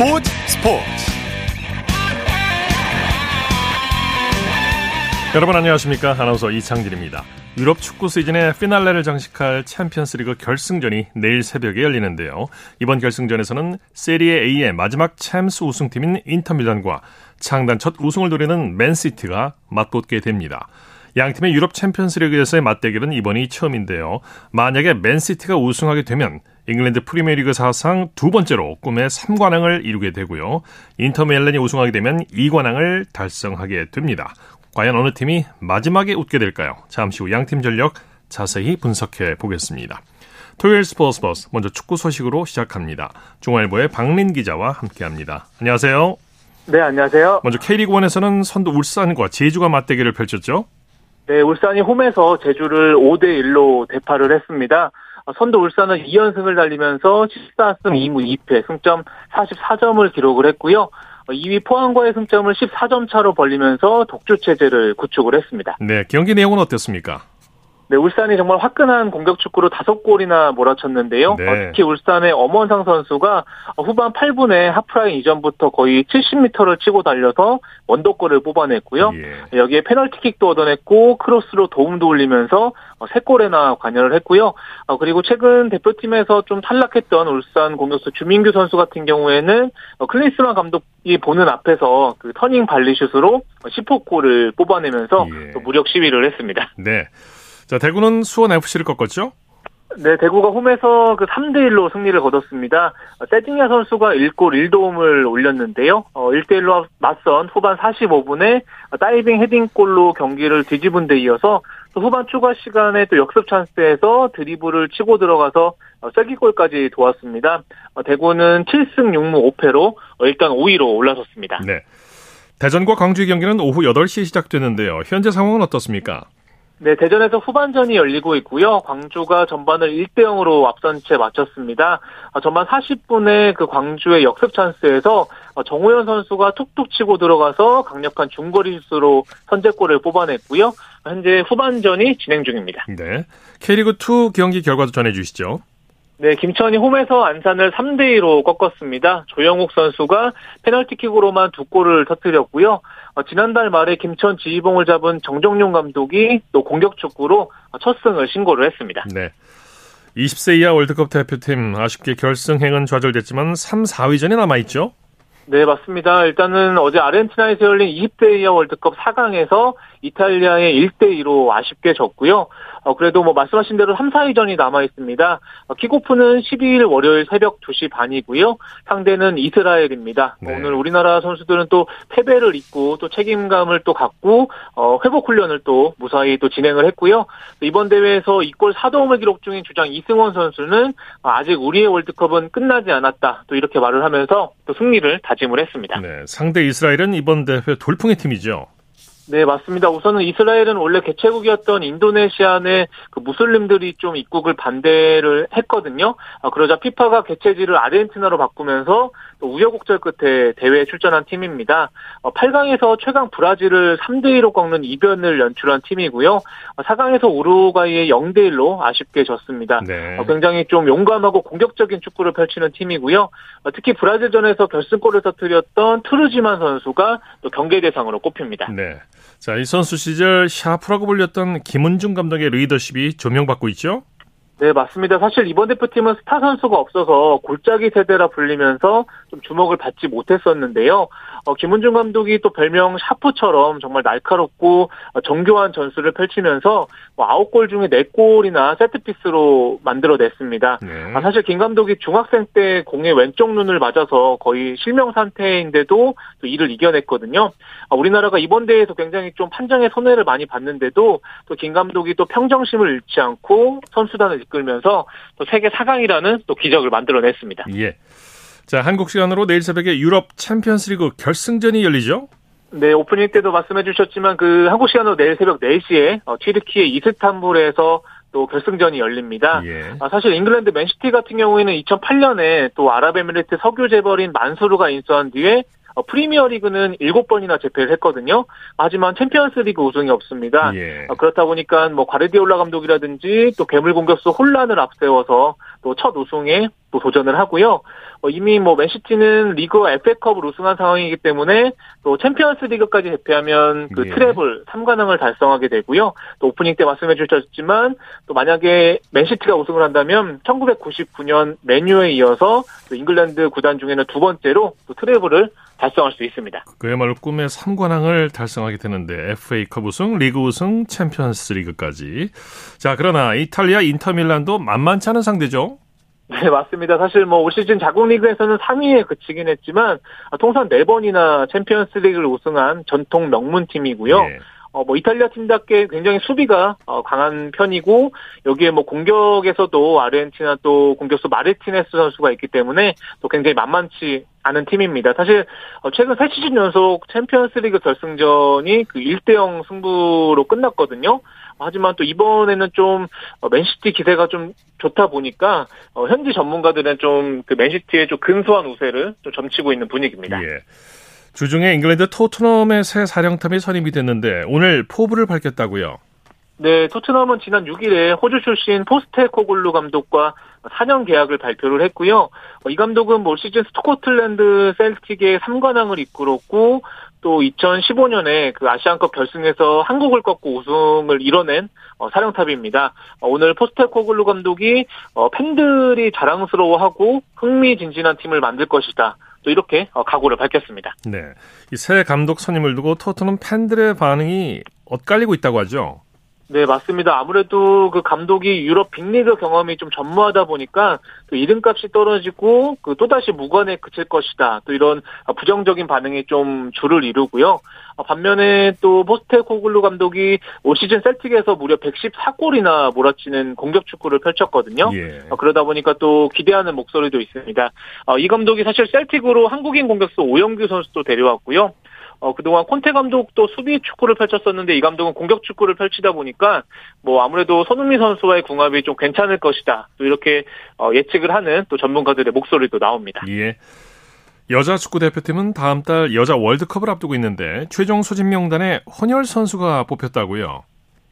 스포츠 스포츠. 여러분 안녕하십니까? 아나운서 이창진입니다. 유럽 축구 시즌의 피날레를 장식할 챔피언스리그 결승전이 내일 새벽에 열리는데요. 이번 결승전에서는 세리에 A의 마지막 챔스 우승팀인 인터밀란과 창단 첫 우승을 노리는 맨시티가 맞붙게 됩니다. 양 팀의 유럽 챔피언스리그에서의 맞대결은 이번이 처음인데요. 만약에 맨시티가 우승하게 되면 잉글랜드 프리미어리그 사상 두 번째로 꿈의 3관왕을 이루게 되고요. 인터 밀란이 우승하게 되면 2관왕을 달성하게 됩니다. 과연 어느 팀이 마지막에 웃게 될까요? 잠시 후 양팀 전력 자세히 분석해 보겠습니다. 토요일 스포츠 버스 먼저 축구 소식으로 시작합니다. 중앙일보의 박린 기자와 함께합니다. 안녕하세요. 네, 안녕하세요. 먼저 K리그 1에서는 선두 울산과 제주가 맞대결을 펼쳤죠? 네, 울산이 홈에서 제주를 5대 1로 대파를 했습니다. 선두 울산은 2연승을 달리면서 14승 2무 2패, 승점 44점을 기록을 했고요. 2위 포항과의 승점을 14점 차로 벌리면서 독주 체제를 구축을 했습니다. 네, 경기 내용은 어땠습니까? 네, 울산이 정말 화끈한 공격 축구로 다섯 골이나 몰아쳤는데요. 네. 어, 특히 울산의 엄원상 선수가 후반 8분에 하프라인 이전부터 거의 70m를 치고 달려서 원더골을 뽑아냈고요. 예. 여기에 페널티킥도 얻어냈고 크로스로 도움도 올리면서 3골에나 어, 관여를 했고요. 어, 그리고 최근 대표팀에서 좀 탈락했던 울산 공격수 주민규 선수 같은 경우에는 클린스만 감독이 보는 앞에서 그 터닝 발리슛으로 10호 골을 뽑아내면서 예. 무력 시위를 했습니다. 네. 자, 대구는 수원 FC를 꺾었죠? 네, 대구가 홈에서 그 3대 1로 승리를 거뒀습니다. 세징야 선수가 1골 1도움을 올렸는데요. 어, 1대 1로 맞선 후반 45분에 다이빙 헤딩골로 경기를 뒤집은 데 이어서 또 후반 추가 시간에 또 역습 찬스에서 드리블을 치고 들어가서 쐐기골까지 도왔습니다. 어, 대구는 7승 6무 5패로 일단 5위로 올라섰습니다. 네. 대전과 광주의 경기는 오후 8시에 시작되는데요. 현재 상황은 어떻습니까? 네, 대전에서 후반전이 열리고 있고요. 광주가 전반을 1대 0으로 앞선 채 마쳤습니다. 아, 전반 40분에 그 광주의 역습 찬스에서 어, 정우현 선수가 툭툭 치고 들어가서 강력한 중거리 슛으로 선제골을 뽑아냈고요. 현재 후반전이 진행 중입니다. 네. K리그 2 경기 결과도 전해 주시죠. 네, 김천이 홈에서 안산을 3대 2로 꺾었습니다. 조영욱 선수가 페널티킥으로만 두 골을 터뜨렸고요. 어, 지난달 말에 김천 지휘봉을 잡은 정정용 감독이 또 공격 축구로 첫 승을 신고를 했습니다. 네. 20세 이하 월드컵 대표팀 아쉽게 결승행은 좌절됐지만 3, 4위전에 남아 있죠? 네, 맞습니다. 일단은 어제 아르헨티나에서 열린 20대 이하 월드컵 4강에서 이탈리아에 1대 2로 아쉽게 졌고요. 어, 그래도 뭐 말씀하신 대로 3, 4위전이 남아 있습니다. 어, 킥오프는 12일 월요일 새벽 2시 반이고요. 상대는 이스라엘입니다. 네. 오늘 우리나라 선수들은 또 패배를 입고 또 책임감을 또 갖고 어, 회복 훈련을 또 무사히 또 진행을 했고요. 이번 대회에서 2골 4도움을 기록 중인 주장 이승원 선수는 아직 우리의 월드컵은 끝나지 않았다. 또 이렇게 말을 하면서 또 승리를 다짐을 했습니다. 네, 상대 이스라엘은 이번 대회 돌풍의 팀이죠. 네, 맞습니다. 우선은 이스라엘은 원래 개최국이었던 인도네시아 내그 무슬림들이 좀 입국을 반대를 했거든요. 아, 그러자 피파가 개최지를 아르헨티나로 바꾸면서 또 우여곡절 끝에 대회에 출전한 팀입니다. 어, 8강에서 최강 브라질을 3대1로 꺾는 이변을 연출한 팀이고요. 어, 4강에서 우루과이에 0대1로 아쉽게 졌습니다. 네. 어, 굉장히 좀 용감하고 공격적인 축구를 펼치는 팀이고요. 어, 특히 브라질전에서 결승골을 터뜨렸던 투르제만 선수가 또 경계 대상으로 꼽힙니다. 네. 자, 이 선수 시절 샤프라고 불렸던 김은중 감독의 리더십이 조명받고 있죠? 네, 맞습니다. 사실 이번 대표팀은 스타 선수가 없어서 골짜기 세대라 불리면서 좀 주목을 받지 못했었는데요. 어, 김은중 감독이 또 별명 샤프처럼 정말 날카롭고 정교한 전술을 펼치면서 뭐 9골 중에 4골이나 세트피스로 만들어냈습니다. 네. 아, 사실 김 감독이 중학생 때 공에 왼쪽 눈을 맞아서 거의 실명 상태인데도 또 이를 이겨냈거든요. 아, 우리나라가 이번 대회에서 굉장히 좀 판정의 손해를 많이 봤는데도 또 김 감독이 또 평정심을 잃지 않고 선수단을 이끌면서 또 세계 4강이라는 또 기적을 만들어냈습니다. 예. 자, 한국 시간으로 내일 새벽에 유럽 챔피언스리그 결승전이 열리죠? 네, 오프닝 때도 말씀해 주셨지만 그 한국 시간으로 내일 새벽 4시에 어, 튀르키예 이스탄불에서 또 결승전이 열립니다. 예. 아, 사실 잉글랜드 맨시티 같은 경우에는 2008년에 또 아랍에미리트 석유 재벌인 만수르가 인수한 뒤에 어, 프리미어리그는 7번이나 제패를 했거든요. 하지만 챔피언스리그 우승이 없습니다. 예. 어, 그렇다 보니까 뭐 과르디올라 감독이라든지 또 괴물 공격수 홀란을 앞세워서 또 첫 우승에 또 도전을 하고요. 어, 이미 뭐 맨시티는 리그 FA컵을 우승한 상황이기 때문에 또 챔피언스 리그까지 제패하면 그 예. 트레블 3관왕을 달성하게 되고요. 또 오프닝 때 말씀해 주셨지만 또 만약에 맨시티가 우승을 한다면 1999년 맨유에 이어서 또 잉글랜드 구단 중에는 두 번째로 또 트레블을 달성할 수 있습니다. 그야말로 꿈의 3관왕을 달성하게 되는데 FA컵 우승, 리그 우승, 챔피언스 리그까지. 자, 그러나 이탈리아 인터밀란도 만만치 않은 상대죠. 네, 맞습니다. 사실 뭐 올 시즌 자국 리그에서는 3위에 그치긴 했지만 아, 통산 4번이나 챔피언스 리그를 우승한 전통 명문 팀이고요. 예. 어, 뭐 이탈리아 팀답게 굉장히 수비가 어, 강한 편이고 여기에 뭐 공격에서도 아르헨티나 또 공격수 마르티네스 선수가 있기 때문에 또 굉장히 만만치 않은 팀입니다. 사실 어, 최근 3시즌 연속 챔피언스 리그 결승전이 그 1대0 승부로 끝났거든요. 하지만 또 이번에는 좀 어, 맨시티 기세가 좀 좋다 보니까 어, 현지 전문가들은 좀 그 맨시티의 좀 근소한 우세를 좀 점치고 있는 분위기입니다. 예. 주중에 잉글랜드 토트넘의 새 사령탑이 선임이 됐는데 오늘 포부를 밝혔다고요. 네, 토트넘은 지난 6일에 호주 출신 포스테코글루 감독과 4년 계약을 발표를 했고요. 어, 이 감독은 올 시즌 스코틀랜드 셀틱의 3관왕을 이끌었고 또 2015년에 그 아시안컵 결승에서 한국을 꺾고 우승을 이뤄낸 어, 사령탑입니다. 어, 오늘 포스테코글루 감독이 어, 팬들이 자랑스러워하고 흥미진진한 팀을 만들 것이다. 또 이렇게 어, 각오를 밝혔습니다. 네. 이 새 감독 선임을 두고 토트넘 팬들의 반응이 엇갈리고 있다고 하죠. 네, 맞습니다. 아무래도 그 감독이 유럽 빅리그 경험이 좀 전무하다 보니까 또 이름값이 떨어지고 그 또다시 무관에 그칠 것이다. 또 이런 부정적인 반응이 좀 줄을 이루고요. 어, 반면에 또 포스테코글루 감독이 올 시즌 셀틱에서 무려 114골이나 몰아치는 공격 축구를 펼쳤거든요. 예. 어, 그러다 보니까 또 기대하는 목소리도 있습니다. 어, 이 감독이 사실 셀틱으로 한국인 공격수 오영규 선수도 데려왔고요. 어, 그동안 콘테 감독도 수비 축구를 펼쳤었는데 이 감독은 공격 축구를 펼치다 보니까 뭐 아무래도 손흥민 선수와의 궁합이 좀 괜찮을 것이다. 또 이렇게 어, 예측을 하는 또 전문가들의 목소리도 나옵니다. 예. 여자 축구 대표팀은 다음 달 여자 월드컵을 앞두고 있는데 최종 소집 명단에 헌혈 선수가 뽑혔다고요.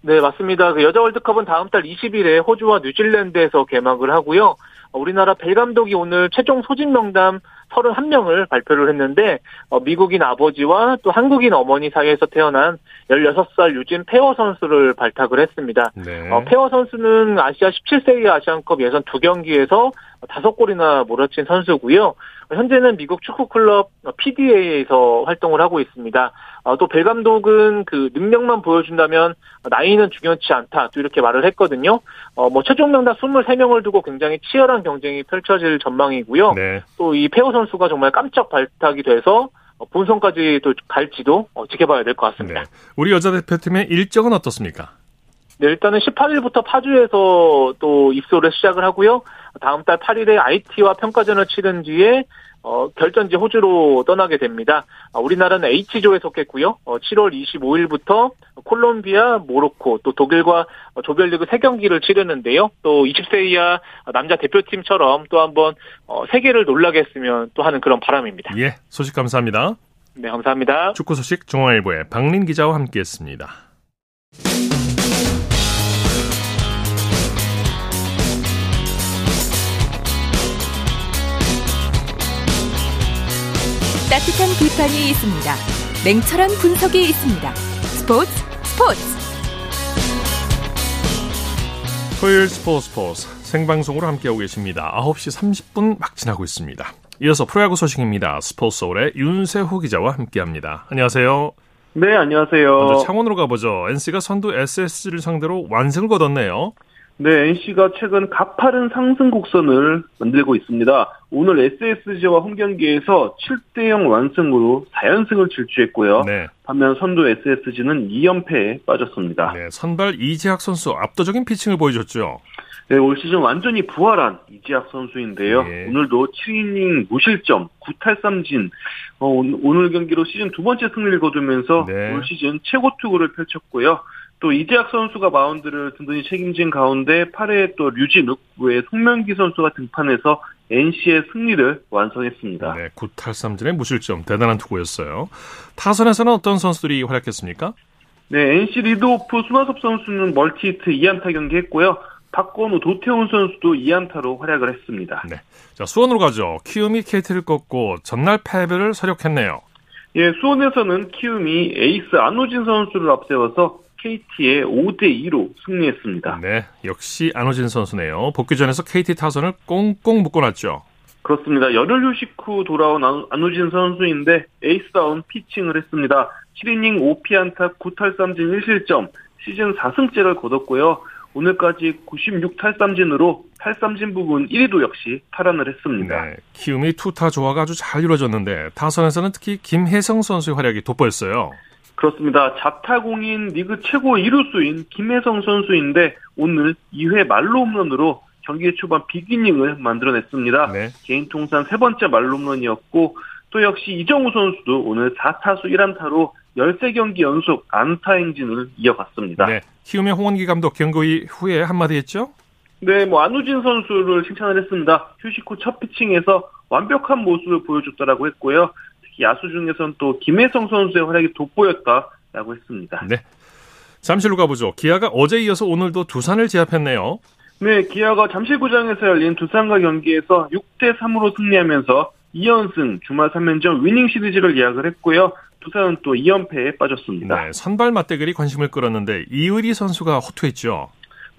네, 맞습니다. 그 여자 월드컵은 다음 달 20일에 호주와 뉴질랜드에서 개막을 하고요. 어, 우리나라 벨 감독이 오늘 최종 소집 명단 31명을 발표를 했는데 어, 미국인 아버지와 또 한국인 어머니 사이에서 태어난 16살 유진 페어 선수를 발탁을 했습니다. 네. 어, 페어 선수는 아시아 17세 이하 아시안컵 예선 두 경기에서 다섯 골이나 몰아친 선수고요. 현재는 미국 축구 클럽 PDA에서 활동을 하고 있습니다. 어, 또 벨 감독은 그 능력만 보여준다면 나이는 중요치 않다. 또 이렇게 말을 했거든요. 어, 뭐 최종 명단 23명을 두고 굉장히 치열한 경쟁이 펼쳐질 전망이고요. 네. 또 이 페어 선수가 정말 깜짝 발탁이 돼서 어, 본선까지 또 갈지도 어, 지켜봐야 될 것 같습니다. 네. 우리 여자 대표팀의 일정은 어떻습니까? 네, 일단은 18일부터 파주에서 또 입소를 시작을 하고요. 다음 달 8일에 IT와 평가전을 치른 뒤에 어, 결전지 호주로 떠나게 됩니다. 아, 우리나라는 H조에 속했고요. 어, 7월 25일부터 콜롬비아, 모로코, 또 독일과 어, 조별리그 3경기를 치르는데요. 또 20세 이하 남자 대표팀처럼 또 한번 어, 세계를 놀라게 했으면 또 하는 그런 바람입니다. 예, 소식 감사합니다. 네, 감사합니다. 축구 소식 중앙일보의 박린 기자와 함께했습니다. 따뜻한 비판이 있습니다. 냉철한 분석이 있습니다. 스포츠 스포츠 토요일 스포츠 스포츠 생방송으로 함께하고 계십니다. 9시 30분 막 지나고 있습니다. 이어서 프로야구 소식입니다. 스포츠 서울의 윤세호 기자와 함께합니다. 안녕하세요. 네, 안녕하세요. 먼저 창원으로 가보죠. NC가 선두 SSG를 상대로 완승을 거뒀네요. 네, NC가 최근 가파른 상승 곡선을 만들고 있습니다. 오늘 SSG와 홈 경기에서 7대0 완승으로 4연승을 질주했고요. 네. 반면 선두 SSG는 2연패에 빠졌습니다. 네, 선발 이재학 선수 압도적인 피칭을 보여줬죠. 네, 올 시즌 완전히 부활한 이지학 선수인데요. 예. 오늘도 7이닝 무실점, 9탈삼진, 어, 오늘- 오늘 경기로 시즌 두 번째 승리를 거두면서 네. 올 시즌 최고 투구를 펼쳤고요. 또 이재학 선수가 마운드를 든든히 책임진 가운데 8회에 또 류진욱, 외 송명기 선수가 등판해서 NC의 승리를 완성했습니다. 네, 9탈 3진의 무실점 대단한 투구였어요. 타선에서는 어떤 선수들이 활약했습니까? 네, NC 리드오프 손아섭 선수는 멀티히트 2안타 경기했고요. 박건우, 도태훈 선수도 2안타로 활약을 했습니다. 네. 자, 수원으로 가죠. 키움이 KT를 꺾고 전날 패배를 설욕했네요. 예, 수원에서는 키움이 에이스 안우진 선수를 앞세워서 KT에 5대 2로 승리했습니다. 네, 역시 안우진 선수네요. 복귀전에서 KT 타선을 꽁꽁 묶어놨죠. 그렇습니다. 열흘 휴식 후 돌아온 안우진 선수인데 에이스다운 피칭을 했습니다. 7이닝 5피안타 9탈삼진 1실점 시즌 4승째를 거뒀고요. 오늘까지 96탈삼진으로 탈삼진 부문 1위도 역시 탈환을 했습니다. 네, 키움이 투타 조화가 아주 잘 이루어졌는데 타선에서는 특히 김혜성 선수의 활약이 돋보였어요. 그렇습니다. 자타공인 리그 최고 2루수인 김혜성 선수인데 오늘 2회 만루 홈런으로 경기 초반 빅이닝을 만들어냈습니다. 네. 개인 통산 세 번째 만루 홈런이었고 또 역시 이정우 선수도 오늘 4타수 1안타로 13경기 연속 안타 행진을 이어갔습니다. 네. 키움의 홍원기 감독 경기 후에 한마디 했죠? 네, 뭐 안우진 선수를 칭찬을 했습니다. 휴식 후 첫 피칭에서 완벽한 모습을 보여줬다라고 했고요. 야수 중에선 또 김혜성 선수의 활약이 돋보였다라고 했습니다. 네. 잠실로 가보죠. 기아가 어제 이어서 오늘도 두산을 제압했네요. 네, 기아가 잠실구장에서 열린 두산과 경기에서 6대 3으로 승리하면서 2연승 주말 3연전 위닝 시리즈를 예약을 했고요. 두산은 또 2연패에 빠졌습니다. 네, 선발 맞대결이 관심을 끌었는데 이의리 선수가 호투했죠.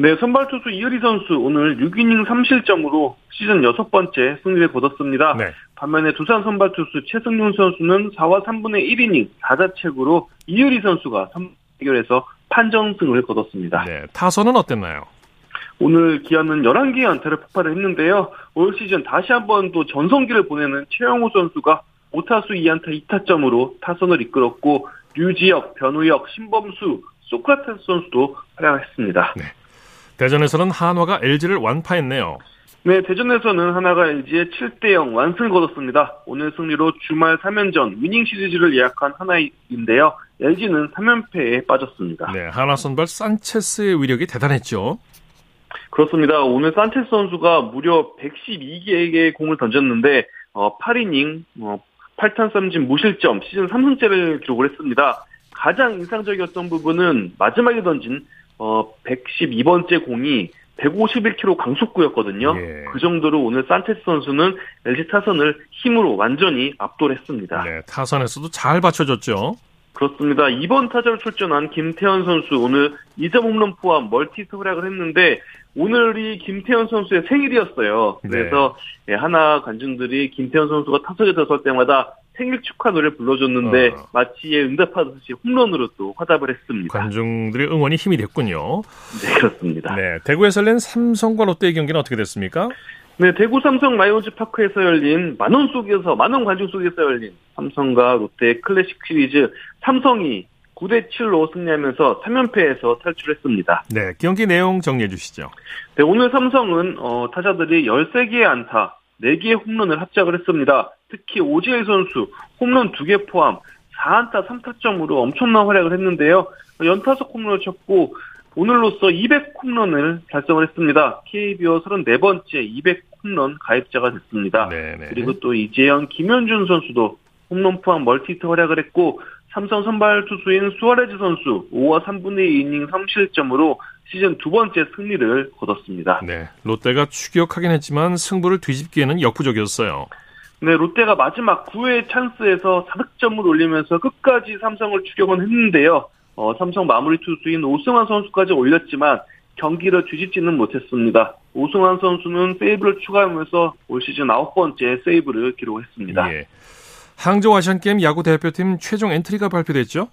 네, 선발 투수 이의리 선수 오늘 6이닝 3실점으로 시즌 6번째 승리를 거뒀습니다. 네. 반면에 두산 선발 투수 최승윤 선수는 4와 3분의 1이닝 4자책으로 이의리 선수가 3대결에서 판정승을 거뒀습니다. 네, 타선은 어땠나요? 오늘 기아는 11개의 안타를 폭발을 했는데요. 올 시즌 다시 한번 또 전성기를 보내는 최영호 선수가 5타수 2안타 2타점으로 타선을 이끌었고 류지혁, 변우혁, 신범수, 소크라테스 선수도 활약했습니다. 네. 대전에서는 한화가 LG를 완파했네요. 네, 대전에서는 하나가 LG의 7대 0 완승을 거뒀습니다. 오늘 승리로 주말 3연전 위닝 시리즈를 예약한 하나인데요. LG는 3연패에 빠졌습니다. 네, 하나 선발 산체스의 위력이 대단했죠. 그렇습니다. 오늘 산체스 선수가 무려 112개의 공을 던졌는데 어, 8이닝 어, 8탄 삼진 무실점 시즌 3승째를 기록을 했습니다. 가장 인상적이었던 부분은 마지막에 던진 어, 112번째 공이 151km 강속구였거든요. 예. 그 정도로 오늘 산체스 선수는 LG 타선을 힘으로 완전히 압도했습니다. 네, 타선에서도 잘 받쳐줬죠. 그렇습니다. 이번 타자로 출전한 김태현 선수 오늘 2점 홈런 포함 멀티스 활약을 했는데 오늘이 김태현 선수의 생일이었어요. 네. 그래서 네. 하나 관중들이 김태현 선수가 타석에 들어설 때마다 생일 축하 노래 불러줬는데 어. 마치 응답하듯이 홈런으로 또 화답을 했습니다. 관중들의 응원이 힘이 됐군요. 네, 그렇습니다. 네, 대구에서 열린 삼성과 롯데의 경기는 어떻게 됐습니까? 네, 대구 삼성 라이온즈 파크에서 열린 만원 속에서 만원 관중 속에서 열린 삼성과 롯데 클래식 시리즈 삼성이 9대 7로 승리하면서 3연패에서 탈출했습니다. 네, 경기 내용 정리해 주시죠. 네, 오늘 삼성은 어, 타자들이 13개의 안타, 4개의 홈런을 합작을 했습니다. 특히 오지일 선수 홈런 2개 포함 4안타 3타점으로 엄청난 활약을 했는데요. 연타석 홈런을 쳤고 오늘로써 200 홈런을 달성을 했습니다. KBO 34번째 200 홈런 가입자가 됐습니다. 네네. 그리고 또 이재영, 김현준 선수도 홈런 포함 멀티히트 활약을 했고 삼성 선발 투수인 수아레즈 선수 5와 3분의 2 이닝 3실점으로 시즌 두 번째 승리를 거뒀습니다. 네, 롯데가 추격하긴 했지만 승부를 뒤집기에는 역부족이었어요. 네, 롯데가 마지막 9회 찬스에서 4득점을 올리면서 끝까지 삼성을 추격은 했는데요. 어, 삼성 마무리 투수인 오승환 선수까지 올렸지만 경기를 뒤집지는 못했습니다. 오승환 선수는 세이브를 추가하면서 올 시즌 아홉 번째 세이브를 기록했습니다. 예. 항저우 아시안게임 야구 대표팀 최종 엔트리가 발표됐죠?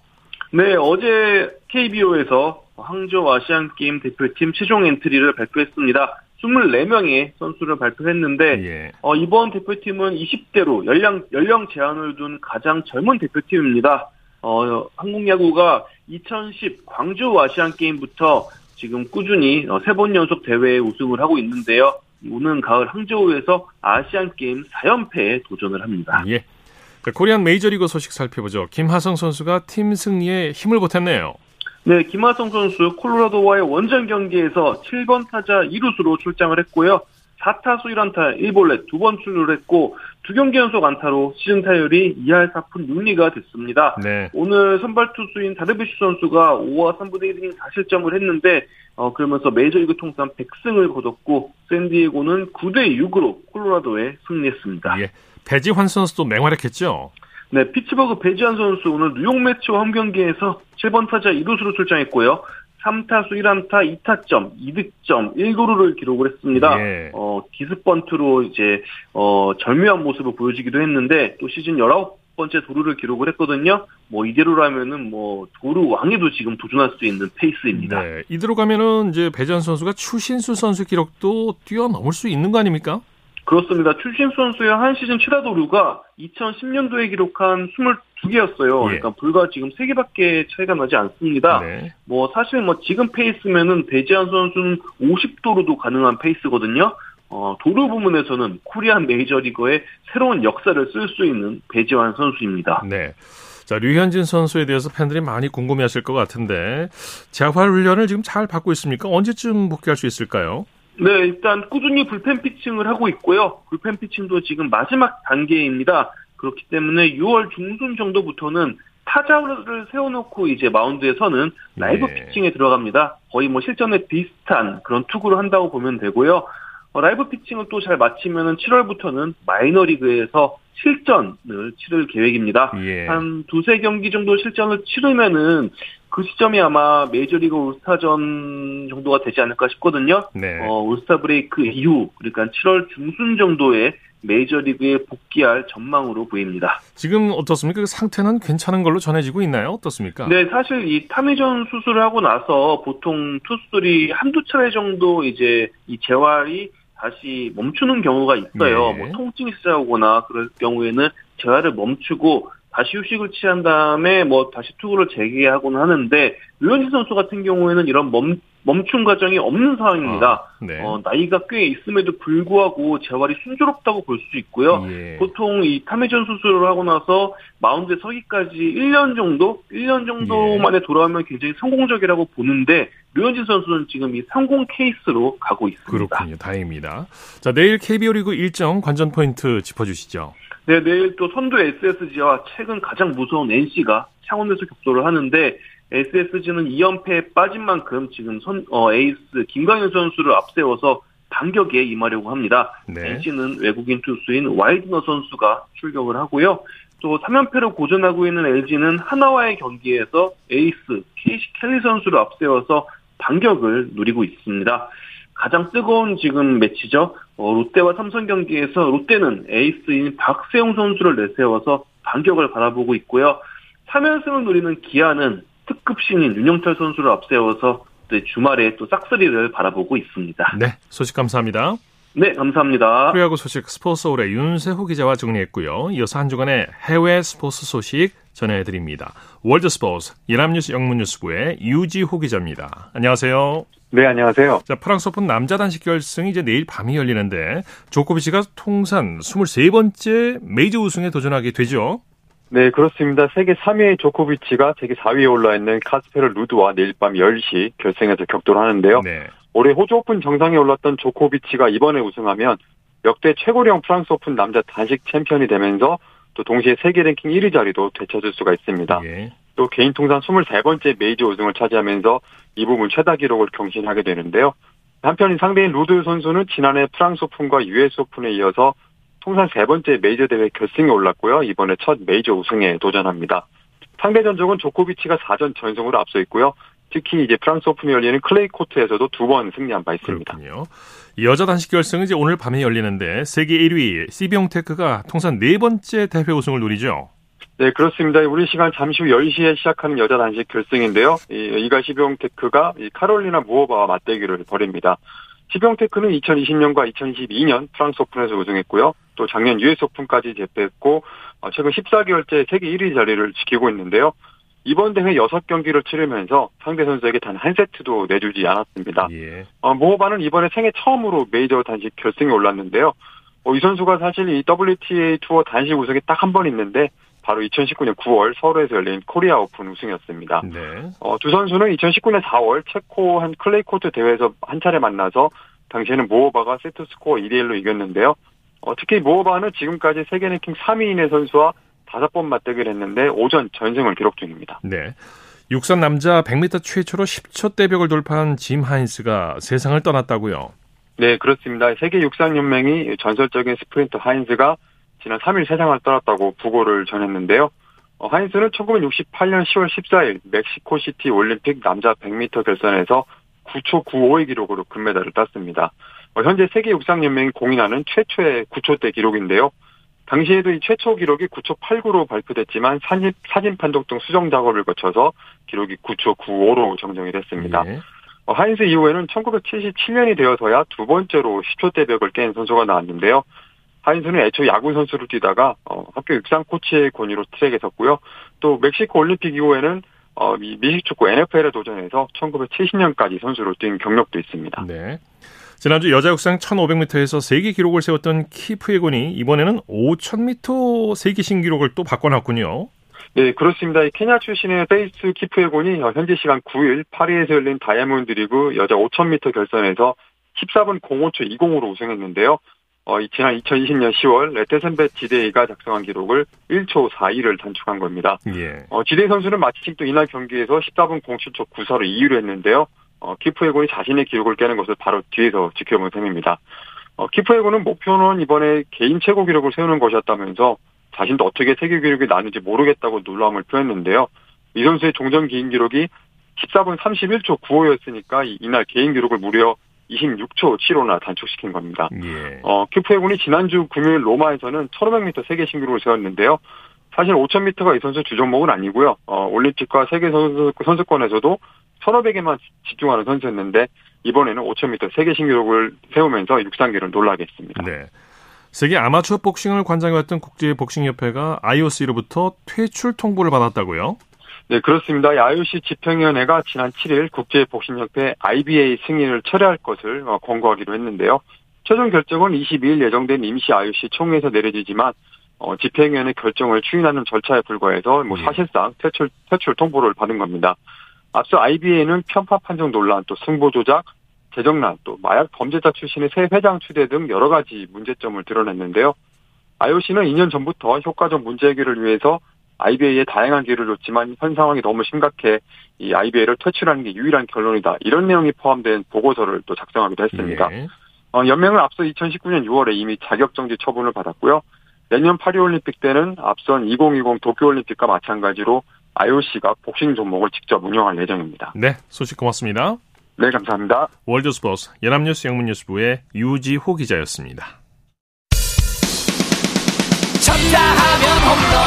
네, 어제 KBO에서 항저우 아시안 게임 대표팀 최종 엔트리를 발표했습니다. 24명의 선수를 발표했는데 예. 어, 이번 대표팀은 20대로 연령 연령 제한을 둔 가장 젊은 대표팀입니다. 어, 한국 야구가 2010 광저우 아시안 게임부터 지금 꾸준히 어, 세번 연속 대회에 우승을 하고 있는데요. 오는 가을 항저우에서 아시안 게임 4연패에 도전을 합니다. 예. 자, 코리안 메이저리그 소식 살펴보죠. 김하성 선수가 팀 승리에 힘을 보탰네요. 네, 김하성 선수 콜로라도와의 원정 경기에서 7번 타자 2루수로 출장을 했고요. 4타수 1안타 1볼넷 두번 출루를 했고 두 경기 연속 안타로 시즌 타율이 2할 4푼 6리가 됐습니다. 네. 오늘 선발 투수인 다르비슈 선수가 5와 3분의 1이닝 4실점을 했는데 어, 그러면서 메이저리그 통산 100승을 거뒀고 샌디에고는 9대 6으로 콜로라도에 승리했습니다. 예. 배지환 선수도 맹활약했죠. 네, 피츠버그 배지환 선수 오늘 뉴욕 메츠와 홈 경기에서 7번 타자 2루수로 출장했고요. 3타수 1안타 2타점 2득점 1도루를 기록을 했습니다. 예. 어, 기습번트로 이제 어, 절묘한 모습을 보여주기도 했는데 또 시즌 19번째 도루를 기록을 했거든요. 뭐 이대로라면은 뭐 도루 왕에도 지금 도전할 수 있는 페이스입니다. 네. 이대로 가면은 이제 배지환 선수가 추신수 선수 기록도 뛰어넘을 수 있는 거 아닙니까? 그렇습니다. 출신 선수의 한 시즌 최다 도루가 2010년도에 기록한 22개였어요. 예. 그러니까 불과 지금 3개밖에 차이가 나지 않습니다. 네. 뭐 사실 뭐 지금 페이스면은 배지한 선수는 50도루도 가능한 페이스거든요. 어, 도루 부문에서는 코리안 메이저리거의 새로운 역사를 쓸 수 있는 배지환 선수입니다. 네. 자, 류현진 선수에 대해서 팬들이 많이 궁금해 하실 것 같은데, 재활 훈련을 지금 잘 받고 있습니까? 언제쯤 복귀할 수 있을까요? 네, 일단 꾸준히 불펜 피칭을 하고 있고요. 불펜 피칭도 지금 마지막 단계입니다. 그렇기 때문에 6월 중순 정도부터는 타자를 세워놓고 이제 마운드에 서는 라이브 네. 피칭에 들어갑니다. 거의 뭐 실전에 비슷한 그런 투구를 한다고 보면 되고요. 어, 라이브 피칭을 또 잘 마치면은 7월부터는 마이너리그에서 실전을 치를 계획입니다. 예. 한 두세 경기 정도 실전을 치르면은 그 시점이 아마 메이저리그 올스타전 정도가 되지 않을까 싶거든요. 네. 어, 올스타 브레이크 이후, 그러니까 7월 중순 정도에 메이저리그에 복귀할 전망으로 보입니다. 지금 어떻습니까? 그 상태는 괜찮은 걸로 전해지고 있나요? 어떻습니까? 네, 사실 이 타미전 수술을 하고 나서 보통 투수들이 한두 차례 정도 이제 이 재활이 다시 멈추는 경우가 있어요. 네. 뭐 통증이 시작하거나 그럴 경우에는 재활을 멈추고 다시 휴식을 취한 다음에 뭐 다시 투구를 재개하곤 하는데 류현진 선수 같은 경우에는 이런 멈, 멈춤 과정이 없는 상황입니다. 아, 네. 어, 나이가 꽤 있음에도 불구하고 재활이 순조롭다고 볼 수 있고요. 예. 보통 이 타메전 수술을 하고 나서 마운드에 서기까지 1년 정도, 1년 정도 예. 만에 돌아오면 굉장히 성공적이라고 보는데 류현진 선수는 지금 이 성공 케이스로 가고 있습니다. 그렇군요. 다행입니다. 자, 내일 KBO 리그 일정 관전 포인트 짚어주시죠. 네, 내일 또 선두 SSG와 최근 가장 무서운 NC가 창원에서 격돌을 하는데 SSG는 2연패에 빠진 만큼 지금 선, 어, 에이스 김광현 선수를 앞세워서 반격에 임하려고 합니다. 네. NC는 외국인 투수인 와이드너 선수가 출격을 하고요. 또 3연패로 고전하고 있는 LG는 한화와의 경기에서 에이스 케이시 켈리 선수를 앞세워서 반격을 누리고 있습니다. 가장 뜨거운 지금 매치죠. 어, 롯데와 삼성 경기에서 롯데는 에이스인 박세웅 선수를 내세워서 반격을 바라보고 있고요. 3연승을 노리는 기아는 특급 신인 윤영철 선수를 앞세워서 네, 주말에 또 싹쓸이를 바라보고 있습니다. 네, 소식 감사합니다. 네, 감사합니다. 프로야구 소식 스포츠홀의 윤세호 기자와 정리했고요. 이어서 한 주간의 해외 스포츠 소식 전해드립니다. 월드스포츠 연합뉴스 영문뉴스부의 유지호 기자입니다. 안녕하세요. 네, 안녕하세요. 자, 프랑스 오픈 남자 단식 결승이 이제 내일 밤이 열리는데 조코비치가 통산 23번째 메이저 우승에 도전하게 되죠. 네, 그렇습니다. 세계 3위의 조코비치가 세계 4위에 올라 있는 카스페르 루드와 내일 밤 10시 결승에서 격돌하는데요. 네. 올해 호주 오픈 정상에 올랐던 조코비치가 이번에 우승하면 역대 최고령 프랑스 오픈 남자 단식 챔피언이 되면서 또 동시에 세계 랭킹 1위 자리도 되찾을 수가 있습니다. 예. 또 개인 통산 23번째 메이저 우승을 차지하면서 이 부문 최다 기록을 경신하게 되는데요. 한편 상대인 루드 선수는 지난해 프랑스 오픈과 US 오픈에 이어서 통산 세 번째 메이저 대회 결승에 올랐고요. 이번에 첫 메이저 우승에 도전합니다. 상대 전적은 조코비치가 4전 전승으로 앞서 있고요. 특히 이제 프랑스 오픈이 열리는 클레이 코트에서도 두 번 승리한 바 있습니다. 그렇군요. 여자 단식 결승은 이제 오늘 밤에 열리는데 세계 1위 시비옹테크가 통산 네 번째 대회 우승을 노리죠. 네, 그렇습니다. 우리 시간 잠시 후 10시에 시작하는 여자 단식 결승인데요. 이, 이가 시병테크가 이 카롤리나 무오바와 맞대결을 벌입니다. 시병테크는 2020년과 2022년 프랑스 오픈에서 우승했고요. 또 작년 US 오픈까지 제패했고 어, 최근 14개월째 세계 1위 자리를 지키고 있는데요. 이번 대회 6경기를 치르면서 상대 선수에게 단 한 세트도 내주지 않았습니다. 예. 어, 모호바는 이번에 생애 처음으로 메이저 단식 결승에 올랐는데요. 어, 이 선수가 사실 이 WTA 투어 단식 우승이 딱 한 번 있는데 바로 2019년 9월 서울에서 열린 코리아 오픈 우승이었습니다. 네. 어, 두 선수는 2019년 4월 체코 한 클레이 코트 대회에서 한 차례 만나서 당시에는 무호바가 세트 스코어 2대 1로 이겼는데요. 어, 특히 무호바는 지금까지 세계 랭킹 3위 이내의 선수와 다섯 번 맞대결 했는데 5전 전승을 기록 중입니다. 네. 육상 남자 100m 최초로 10초대 벽을 돌파한 짐 하인스가 세상을 떠났다고요. 네, 그렇습니다. 세계 육상 연맹이 전설적인 스프린터 하인스가 지난 3일 세상을 떠났다고 부고를 전했는데요. 어, 하인스는 1968년 10월 14일 멕시코시티 올림픽 남자 100m 결선에서 9초 95의 기록으로 금메달을 땄습니다. 어, 현재 세계 육상연맹이 공인하는 최초의 9초대 기록인데요. 당시에도 이 최초 기록이 9초 89로 발표됐지만 사진, 사진 판독 등 수정 작업을 거쳐서 기록이 9초 95로 정정이 됐습니다. 예. 어, 하인스 이후에는 1977년이 되어서야 두 번째로 10초대 벽을 깬 선수가 나왔는데요. 하인스는 애초 야구 선수를 뛰다가 어, 학교 육상 코치의 권유로 트랙에 섰고요. 또 멕시코 올림픽 이후에는 어, 미식축구 NFL에 도전해서 1970년까지 선수로 뛴 경력도 있습니다. 네. 지난주 여자 육상 1500m에서 세계 기록을 세웠던 키프예곤이 이번에는 5000m 세계 신기록을 또 바꿔놨군요. 네, 그렇습니다. 케냐 출신의 페이스 키프예곤이 현지 시간 9일 파리에서 열린 다이아몬드 리그 여자 5000m 결선에서 14분 05초 20으로 우승했는데요. 어, 지난 2020년 10월 레테센베 지데이가 작성한 기록을 1초 4위를 단축한 겁니다. 예. 어, 지데이 선수는 마침 또 이날 경기에서 14분 07초 94로 2위를 했는데요. 어, 키프에곤이 자신의 기록을 깨는 것을 바로 뒤에서 지켜본 셈입니다. 어, 키프에곤은 목표는 이번에 개인 최고 기록을 세우는 것이었다면서 자신도 어떻게 세계 기록이 나는지 모르겠다고 놀라움을 표했는데요. 이 선수의 종전 개인 기록이 14분 31초 95였으니까 이날 개인 기록을 무려 26초 7호나 단축시킨 겁니다. 예. 어, 키프에곤이 지난주 금요일 로마에서는 1500m 세계 신기록을 세웠는데요. 사실 5000m가 이 선수 주종목은 아니고요. 어, 올림픽과 세계 선수, 선수권에서도 1500에만 집중하는 선수였는데 이번에는 5000m 세계 신기록을 세우면서 육상계를 놀라게 했습니다. 네. 세계 아마추어 복싱을 관장해왔던 국제 복싱 협회가 IOC로부터 퇴출 통보를 받았다고요? 네, 그렇습니다. IOC 집행위원회가 지난 7일 국제복싱협회 IBA 승인을 철회할 것을 어, 권고하기로 했는데요. 최종 결정은 22일 예정된 임시 IOC 총회에서 내려지지만 어, 집행위원회 결정을 추인하는 절차에 불과해서 뭐 예. 사실상 퇴출 퇴출 통보를 받은 겁니다. 앞서 IBA는 편파 판정 논란, 또 승보 조작, 재정난, 또 마약 범죄자 출신의 새 회장 추대 등 여러 가지 문제점을 드러냈는데요. IOC는 2년 전부터 효과적 문제 해결을 위해서 IBA에 다양한 기회를 줬지만 현 상황이 너무 심각해 이 IBA를 퇴출하는 게 유일한 결론이다. 이런 내용이 포함된 보고서를 또 작성하기도 했습니다. 네. 어, 연맹은 앞서 2019년 6월에 이미 자격정지 처분을 받았고요. 내년 파리올림픽 때는 앞선 2020 도쿄올림픽과 마찬가지로 IOC가 복싱 종목을 직접 운영할 예정입니다. 네, 소식 고맙습니다. 네, 감사합니다. 월드스포스 연합뉴스 영문뉴스부의 유지호 기자였습니다. 쳤다 하면 홈런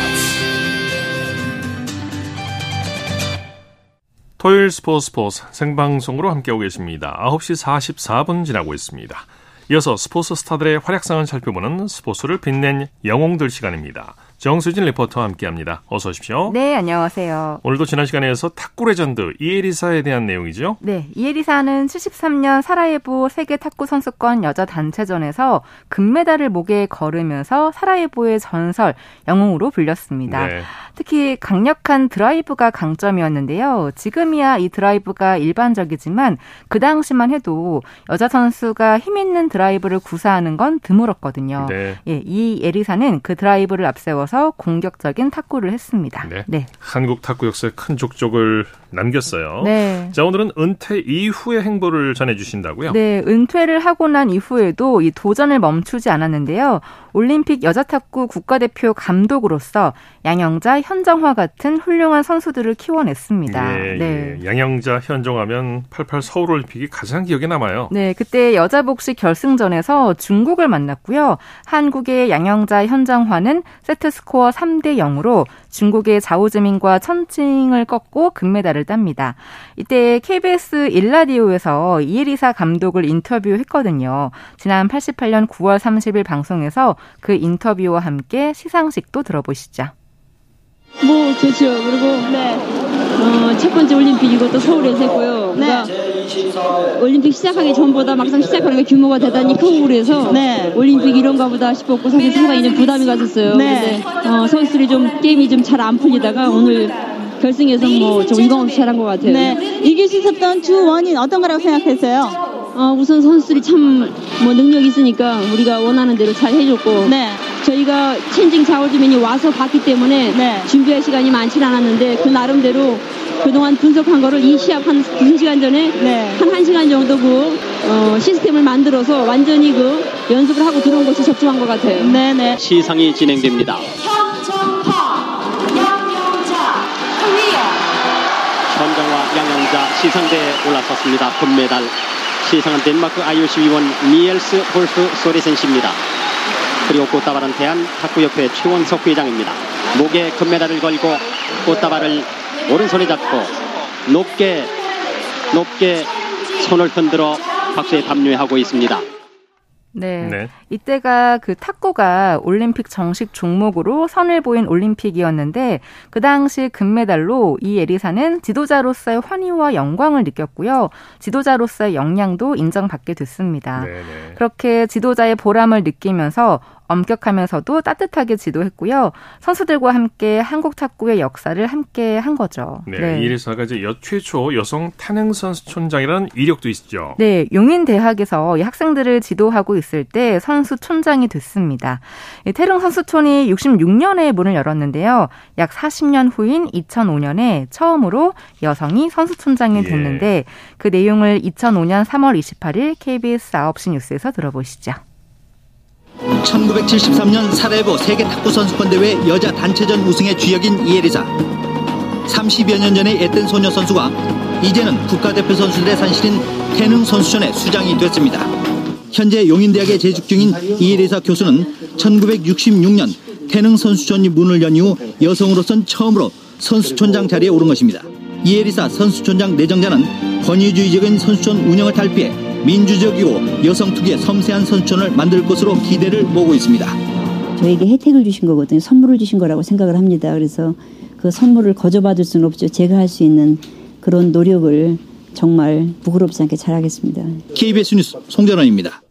토요일 스포츠 스포츠 생방송으로 함께하고 계십니다. 9시 44분 지나고 있습니다. 이어서 스포츠 스타들의 활약상을 살펴보는 스포츠를 빛낸 영웅들 시간입니다. 정수진 리포터와 함께합니다. 어서 오십시오. 네, 안녕하세요. 오늘도 지난 시간에 이어서 탁구 레전드 이에리사에 대한 내용이죠? 네, 이에리사는 73년 사라예보 세계 탁구 선수권 여자 단체전에서 금메달을 목에 걸으면서 사라예보의 전설 영웅으로 불렸습니다. 네. 특히 강력한 드라이브가 강점이었는데요. 지금이야 이 드라이브가 일반적이지만 그 당시만 해도 여자 선수가 힘 있는 드라이브를 구사하는 건 드물었거든요. 네. 예, 이 에리사는 그 드라이브를 앞세워서 나서 공격적인 탁구를 했습니다. 네. 네. 한국 탁구 역사에 큰 족적을 남겼어요. 네. 자, 오늘은 은퇴 이후의 행보를 전해 주신다고요? 네, 은퇴를 하고 난 이후에도 이 도전을 멈추지 않았는데요. 올림픽 여자 탁구 국가대표 감독으로서 양영자, 현정화 같은 훌륭한 선수들을 키워냈습니다. 예, 네. 예. 양영자, 현정하면 88 서울 올림픽이 가장 기억에 남아요. 네, 그때 여자 복식 결승전에서 중국을 만났고요. 한국의 양영자, 현정화는 세트 스코어 3대 0으로 중국의 자오즈민과 천칭을 꺾고 금메달을 땁니다. 이때 KBS 일라디오에서 이에리사 감독을 인터뷰했거든요. 지난 88년 9월 30일 방송에서 그 인터뷰와 함께 시상식도 들어보시죠. 뭐 좋죠. 그리고 네. 어, 첫 번째 올림픽이고 또 서울에서 했고요. 네. 올림픽 시작하기 전보다 막상 시작하는 게 규모가 대단히 크고 그래서 네. 올림픽 이런가 보다 싶었고 사실 상당히 좀 부담이 갔었어요. 네. 근데 어, 선수들이 좀 게임이 좀 잘 안 풀리다가 오늘 결승에서 뭐 좀 이광없이 잘한 것 같아요. 네. 이길 수 있었던 주 원인 어떤 거라고 생각했어요? 어, 우선 선수들이 참 뭐 능력 있으니까 우리가 원하는 대로 잘 해줬고 네. 저희가 체인징 자워주민이 와서 봤기 때문에 네. 준비할 시간이 많지 않았는데 그 나름대로 그동안 분석한 거를 이 시합 한 2시간 전에 네. 한 1시간 정도 그 어, 시스템을 만들어서 완전히 그 연습을 하고 들어온 것이 적중한 것 같아요. 네네. 네. 시상이 진행됩니다. 현정화, 양영자 시상대에 올라섰습니다. 금메달 시상은 덴마크 IOC 위원 닐스 홀스트 소렌센 씨입니다. 그리고 꽃다발은 대한 탁구협회 최원석 회장입니다. 목에 금메달을 걸고 꽃다발을 오른손에 잡고 높게 높게 손을 흔들어 박수에 답례하고 있습니다. 네. 네. 이때가 그 탁구가 올림픽 정식 종목으로 선을 보인 올림픽이었는데 그 당시 금메달로 이에리사는 지도자로서의 환희와 영광을 느꼈고요. 지도자로서의 역량도 인정받게 됐습니다. 네네. 그렇게 지도자의 보람을 느끼면서 엄격하면서도 따뜻하게 지도했고요. 선수들과 함께 한국 탁구의 역사를 함께 한 거죠. 네, 네. 이리사가 이제 여, 최초 여성 탄행 선수촌장이라는 이력도 있죠. 네, 용인 대학에서 학생들을 지도하고 있을 때 선수 촌장이 됐습니다. 태릉 선수촌이 66년에 문을 열었는데요. 약 40년 후인 2005년에 처음으로 여성이 선수촌장이 예. 됐는데 예. 그 내용을 2005년 3월 28일 KBS 9시 뉴스에서 들어보시죠. 1973년 사라예보 세계 탁구 선수권 대회 여자 단체전 우승의 주역인 이에리사. 30여 년 전에 애뜬 소녀 선수가 이제는 국가대표 선수들의 산실인 태능 선수촌의 수장이 됐습니다. 현재 용인대학에 재직 중인 이에리사 교수는 1966년 태능 선수촌이 문을 연 이후 여성으로선 처음으로 선수촌장 자리에 오른 것입니다. 이에리사 선수촌장 내정자는 권위주의적인 선수촌 운영을 탈피해 민주적이고 여성 특유의 섬세한 선천을 만들 것으로 기대를 모으고 있습니다. 저에게 혜택을 주신 거거든요. 선물을 주신 거라고 생각을 합니다. 그래서 그 선물을 거저받을 수는 없죠. 제가 할 수 있는 그런 노력을 정말 부끄럽지 않게 잘하겠습니다. KBS 뉴스 송전원입니다.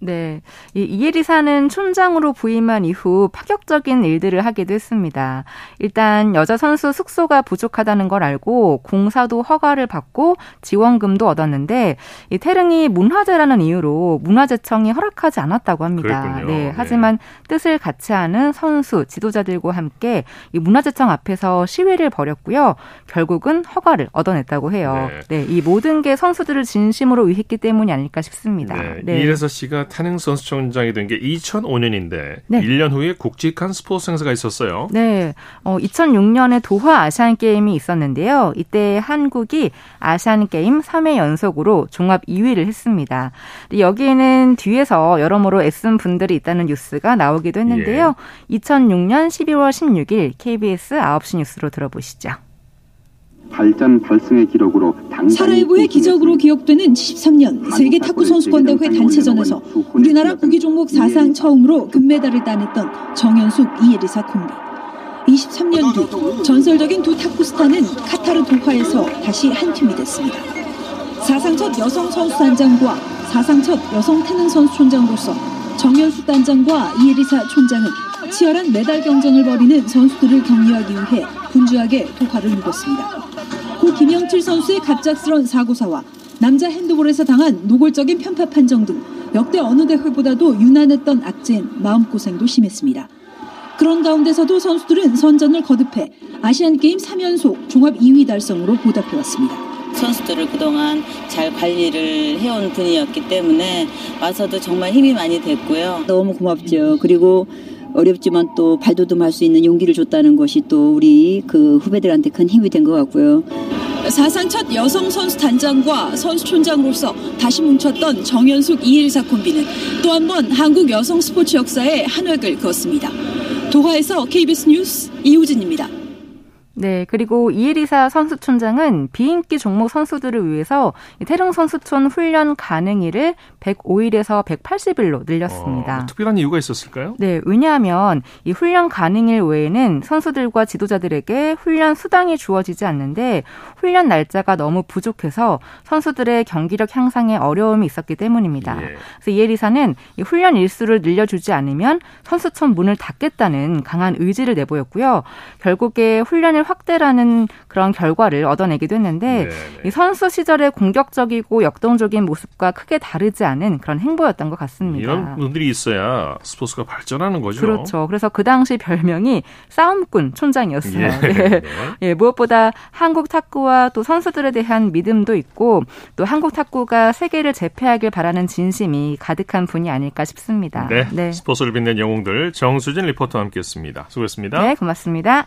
네. 이 이혜리사는 촌장으로 부임한 이후 파격적인 일들을 하기도 했습니다. 일단 여자 선수 숙소가 부족하다는 걸 알고 공사도 허가를 받고 지원금도 얻었는데 이 태릉이 문화재라는 이유로 문화재청이 허락하지 않았다고 합니다. 그랬군요. 네. 네. 하지만 네. 뜻을 같이 하는 선수, 지도자들과 함께 이 문화재청 앞에서 시위를 벌였고요. 결국은 허가를 얻어냈다고 해요. 네. 네. 이 모든 게 선수들을 진심으로 위했기 때문이 아닐까 싶습니다. 네. 네. 이래서 씨가 탄행 선수촌장이 된 게 2005년인데 네. 1년 후에 굵직한 스포츠 행사가 있었어요. 네. 어, 2006년에 도하 아시안 게임이 있었는데요. 이때 한국이 아시안 게임 3회 연속으로 종합 2위를 했습니다. 여기에는 뒤에서 여러모로 애쓴 분들이 있다는 뉴스가 나오기도 했는데요. 예. 2006년 12월 16일 KBS 9시 뉴스로 들어보시죠. 발전 발승의 기록으로 사라이보의 기적으로 기억되는 73년 세계 탁구 선수권 대회 단체전에서 우리나라 구기 종목 사상 처음으로 금메달을 따냈던 정현숙 이예리사 콤비. 23년 뒤 전설적인 두 탁구 스타는 카타르 도하에서 다시 한 팀이 됐습니다. 사상 첫 여성 선수 단장과 사상 첫 여성 태능 선수 촌장으로서 정현숙 단장과 이예리사 촌장은 치열한 메달 경쟁을 벌이는 선수들을 격려하기 위해 분주하게 도하를 누볐습니다. 고 김영칠 선수의 갑작스런 사고사와 남자 핸드볼에서 당한 노골적인 편파 판정 등 역대 어느 대회보다도 유난했던 악재엔 마음고생도 심했습니다. 그런 가운데서도 선수들은 선전을 거듭해 아시안게임 3연속 종합 2위 달성으로 보답해왔습니다. 선수들을 그동안 잘 관리를 해온 분이었기 때문에 와서도 정말 힘이 많이 됐고요. 너무 고맙죠. 그리고 어렵지만 또 발돋움할 수 있는 용기를 줬다는 것이 또 우리 그 후배들한테 큰 힘이 된 것 같고요. 사상 첫 여성 선수 단장과 선수촌장으로서 다시 뭉쳤던 정현숙 이일사 콤비는 또 한 번 한국 여성 스포츠 역사에 한 획을 그었습니다. 도하에서 KBS 뉴스 이호진입니다. 네, 그리고 이혜리사 선수촌장은 비인기 종목 선수들을 위해서 태릉 선수촌 훈련 가능일을 105일에서 180일로 늘렸습니다. 어, 뭐 특별한 이유가 있었을까요? 네, 왜냐하면 이 훈련 가능일 외에는 선수들과 지도자들에게 훈련 수당이 주어지지 않는데 훈련 날짜가 너무 부족해서 선수들의 경기력 향상에 어려움이 있었기 때문입니다. 예. 그래서 이혜리사는 이 훈련 일수를 늘려주지 않으면 선수촌 문을 닫겠다는 강한 의지를 내보였고요. 결국에 훈련을 확대라는 그런 결과를 얻어내기도 했는데 네네. 이 선수 시절의 공격적이고 역동적인 모습과 크게 다르지 않은 그런 행보였던 것 같습니다. 이런 분들이 있어야 스포츠가 발전하는 거죠. 그렇죠. 그래서 그 당시 별명이 싸움꾼 촌장이었어요. 예. 예. 예. 무엇보다 한국 탁구와 또 선수들에 대한 믿음도 있고 또 한국 탁구가 세계를 제패하길 바라는 진심이 가득한 분이 아닐까 싶습니다. 네. 네. 스포츠를 빛낸 영웅들 정수진 리포터와 함께했습니다. 수고했습니다. 네, 고맙습니다.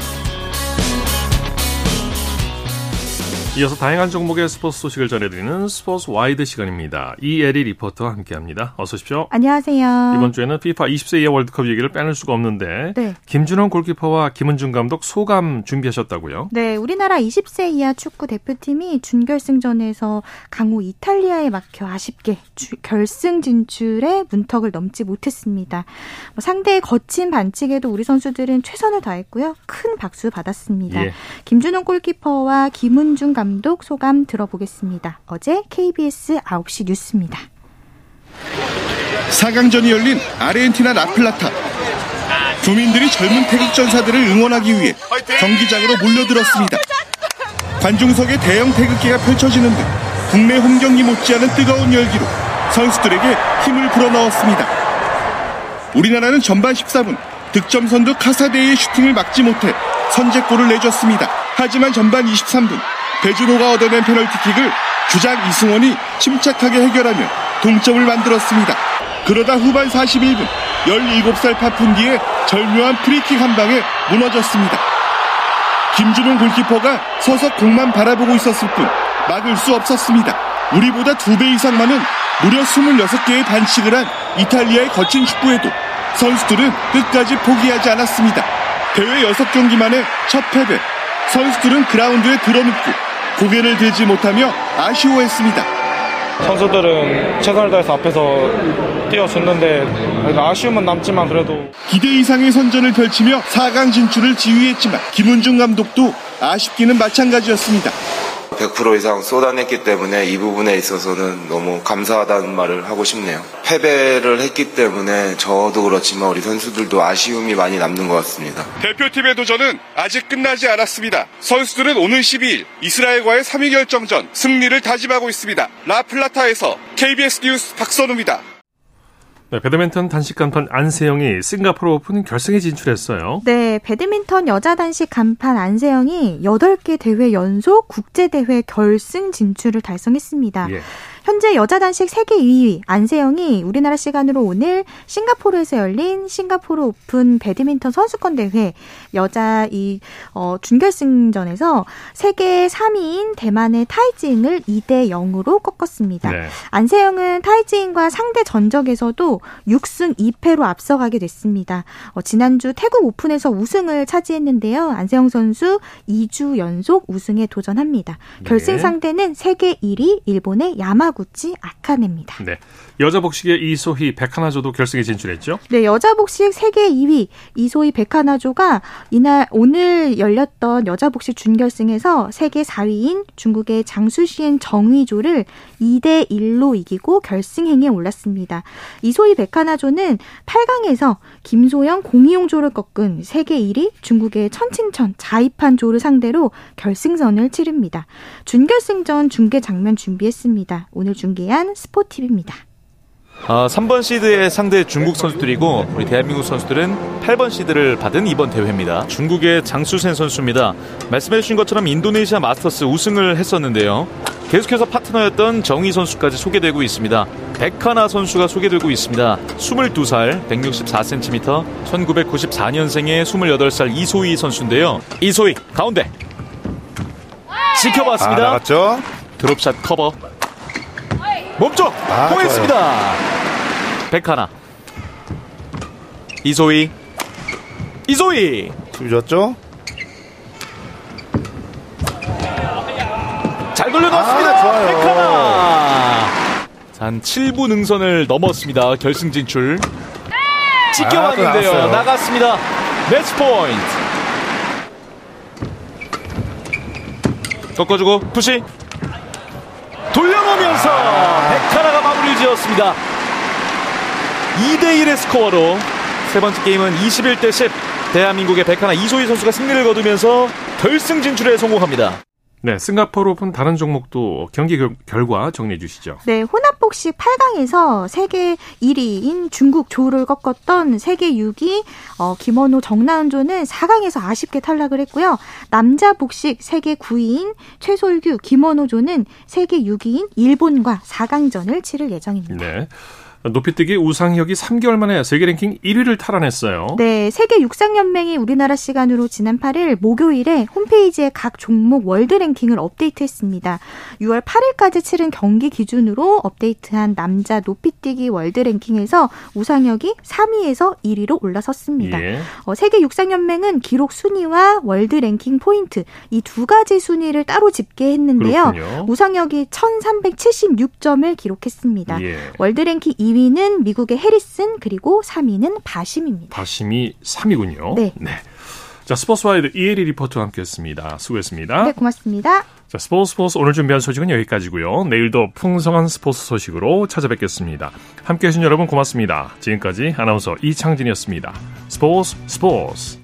이어서 다양한 종목의 스포츠 소식을 전해드리는 스포츠 와이드 시간입니다. 이혜리 리포터와 함께합니다. 어서 오십시오. 안녕하세요. 이번 주에는 FIFA 20세 이하 월드컵 얘기를 빼놓을 수가 없는데 네. 김준홍 골키퍼와 김은중 감독 소감 준비하셨다고요? 네, 우리나라 20세 이하 축구 대표팀이 준결승전에서 강호 이탈리아에 막혀 아쉽게 주, 결승 진출에 문턱을 넘지 못했습니다. 뭐 상대의 거친 반칙에도 우리 선수들은 최선을 다했고요. 큰 박수 받았습니다. 예. 김준원 골키퍼와 김은중 감독 감독 소감 들어보겠습니다. 어제 KBS 9시 뉴스입니다. 4강전이 열린 아르헨티나 라플라타. 교민들이 젊은 태극 전사들을 응원하기 위해 경기장으로 몰려들었습니다. 관중석에 대형 태극기가 펼쳐지는 등 국내 홈 경기 못지않은 뜨거운 열기로 선수들에게 힘을 불어넣었습니다. 우리나라는 전반 14분 득점 선두 카사데이의 슈팅을 막지 못해 선제골을 내줬습니다. 하지만 전반 23분 배준호가 얻어낸 페널티킥을 주장 이승원이 침착하게 해결하며 동점을 만들었습니다. 그러다 후반 41분 17살 파푼디의 절묘한 프리킥 한 방에 무너졌습니다. 김준용 골키퍼가 서서 공만 바라보고 있었을 뿐 막을 수 없었습니다. 우리보다 두 배 이상 많은 무려 26개의 반칙을 한 이탈리아의 거친 축구에도 선수들은 끝까지 포기하지 않았습니다. 대회 6경기 만에 첫 패배. 선수들은 그라운드에 들어눕고 고개를 들지 못하며 아쉬워했습니다. 선수들은 최선을 다해서 앞에서 뛰어줬는데 아쉬움은 남지만 그래도 기대 이상의 선전을 펼치며 4강 진출을 지휘했지만 김은중 감독도 아쉽기는 마찬가지였습니다. 100% 이상 쏟아냈기 때문에 이 부분에 있어서는 너무 감사하다는 말을 하고 싶네요. 패배를 했기 때문에 저도 그렇지만 우리 선수들도 아쉬움이 많이 남는 것 같습니다. 대표팀의 도전은 아직 끝나지 않았습니다. 선수들은 오는 12일 이스라엘과의 3위 결정전 승리를 다짐하고 있습니다. 라플라타에서 KBS 뉴스 박선우입니다. 네, 배드민턴 단식 간판 안세영이 싱가포르 오픈 결승에 진출했어요. 네, 배드민턴 여자 단식 간판 안세영이 8개 대회 연속 국제 대회 결승 진출을 달성했습니다. 예. 현재 여자 단식 세계 2위 안세영이 우리나라 시간으로 오늘 싱가포르에서 열린 싱가포르 오픈 배드민턴 선수권 대회 여자 이 어, 준결승전에서 세계 3위인 대만의 타이쯔잉을 2대 0으로 꺾었습니다. 네. 안세영은 타이쯔잉과 상대 전적에서도 6승 2패로 앞서가게 됐습니다. 어, 지난주 태국 오픈에서 우승을 차지했는데요. 안세영 선수 2주 연속 우승에 도전합니다. 결승 네. 상대는 세계 1위 일본의 야마 야마구치 아카네입니다. 네. 여자 복식의 이소희 백하나조도 결승에 진출했죠? 네, 여자 복식 세계 2위 이소희 백하나조가 이날 오늘 열렸던 여자 복식 준결승에서 세계 4위인 중국의 장수시엔 정의조를 2대 1로 이기고 결승행에 올랐습니다. 이소희 백하나조는 8강에서 김소영 공이용조를 꺾은 세계 1위 중국의 천칭천 자이판 조를 상대로 결승선을 치릅니다. 준결승전 중계 장면 준비했습니다. 오늘 중계한 스포티비입니다. 어, 3번 시드의 상대 중국 선수들이고 우리 대한민국 선수들은 8번 시드를 받은 이번 대회입니다. 중국의 장수센 선수입니다. 말씀해 주신 것처럼 인도네시아 마스터스 우승을 했었는데요. 계속해서 파트너였던 정희 선수까지 소개되고 있습니다. 백하나 선수가 소개되고 있습니다. 22살, 164cm, 1994년생의 28살 이소희 선수인데요. 이소희 가운데 지켜봤습니다. 아, 나갔죠? 드롭샷 커버. 몸쪽 아, 통했습니다. 백하나. 이소희. 이소희. 좋았죠? 잘 돌려놨습니다. 아, 좋아요. 백하나. 자, 한 7부 능선을 넘었습니다. 결승 진출. 지켜봤는데요. 아. 나갔습니다. 매치 포인트. 꺾어주고 푸시. 돌려놓으면서 백하나가 마무리 지었습니다. 2대1의 스코어로 세 번째 게임은 21대 10. 대한민국의 백하나 이소희 선수가 승리를 거두면서 결승 진출에 성공합니다. 네, 싱가포르 오픈 다른 종목도 경기 결, 결과 정리해 주시죠. 네, 혼합복식 8강에서 세계 1위인 중국 조를 꺾었던 세계 6위 어, 김원호 정나은 조는 4강에서 아쉽게 탈락을 했고요. 남자 복식 세계 9위인 최솔규 김원호 조는 세계 6위인 일본과 4강전을 치를 예정입니다. 네. 높이뛰기 우상혁이 3개월 만에 세계 랭킹 1위를 탈환했어요. 네, 세계 육상연맹이 우리나라 시간으로 지난 8일 목요일에 홈페이지에 각 종목 월드 랭킹을 업데이트했습니다. 6월 8일까지 치른 경기 기준으로 업데이트한 남자 높이뛰기 월드 랭킹에서 우상혁이 3위에서 1위로 올라섰습니다. 예. 어, 세계 육상연맹은 기록 순위와 월드 랭킹 포인트 이 두 가지 순위를 따로 집계했는데요. 그렇군요. 우상혁이 1376점을 기록했습니다. 예. 월드 랭킹 2 위는 미국의 해리슨 그리고 3위는 바심입니다. 바심이 3위군요. 네. 자, 스포츠와이드 이혜리 리포터와 함께했습니다. 수고했습니다. 네, 고맙습니다. 자, 스포츠 스포츠 오늘 준비한 소식은 여기까지고요. 내일도 풍성한 스포츠 소식으로 찾아뵙겠습니다. 함께해 주신 여러분 고맙습니다. 지금까지 아나운서 이창진이었습니다. 스포츠 스포츠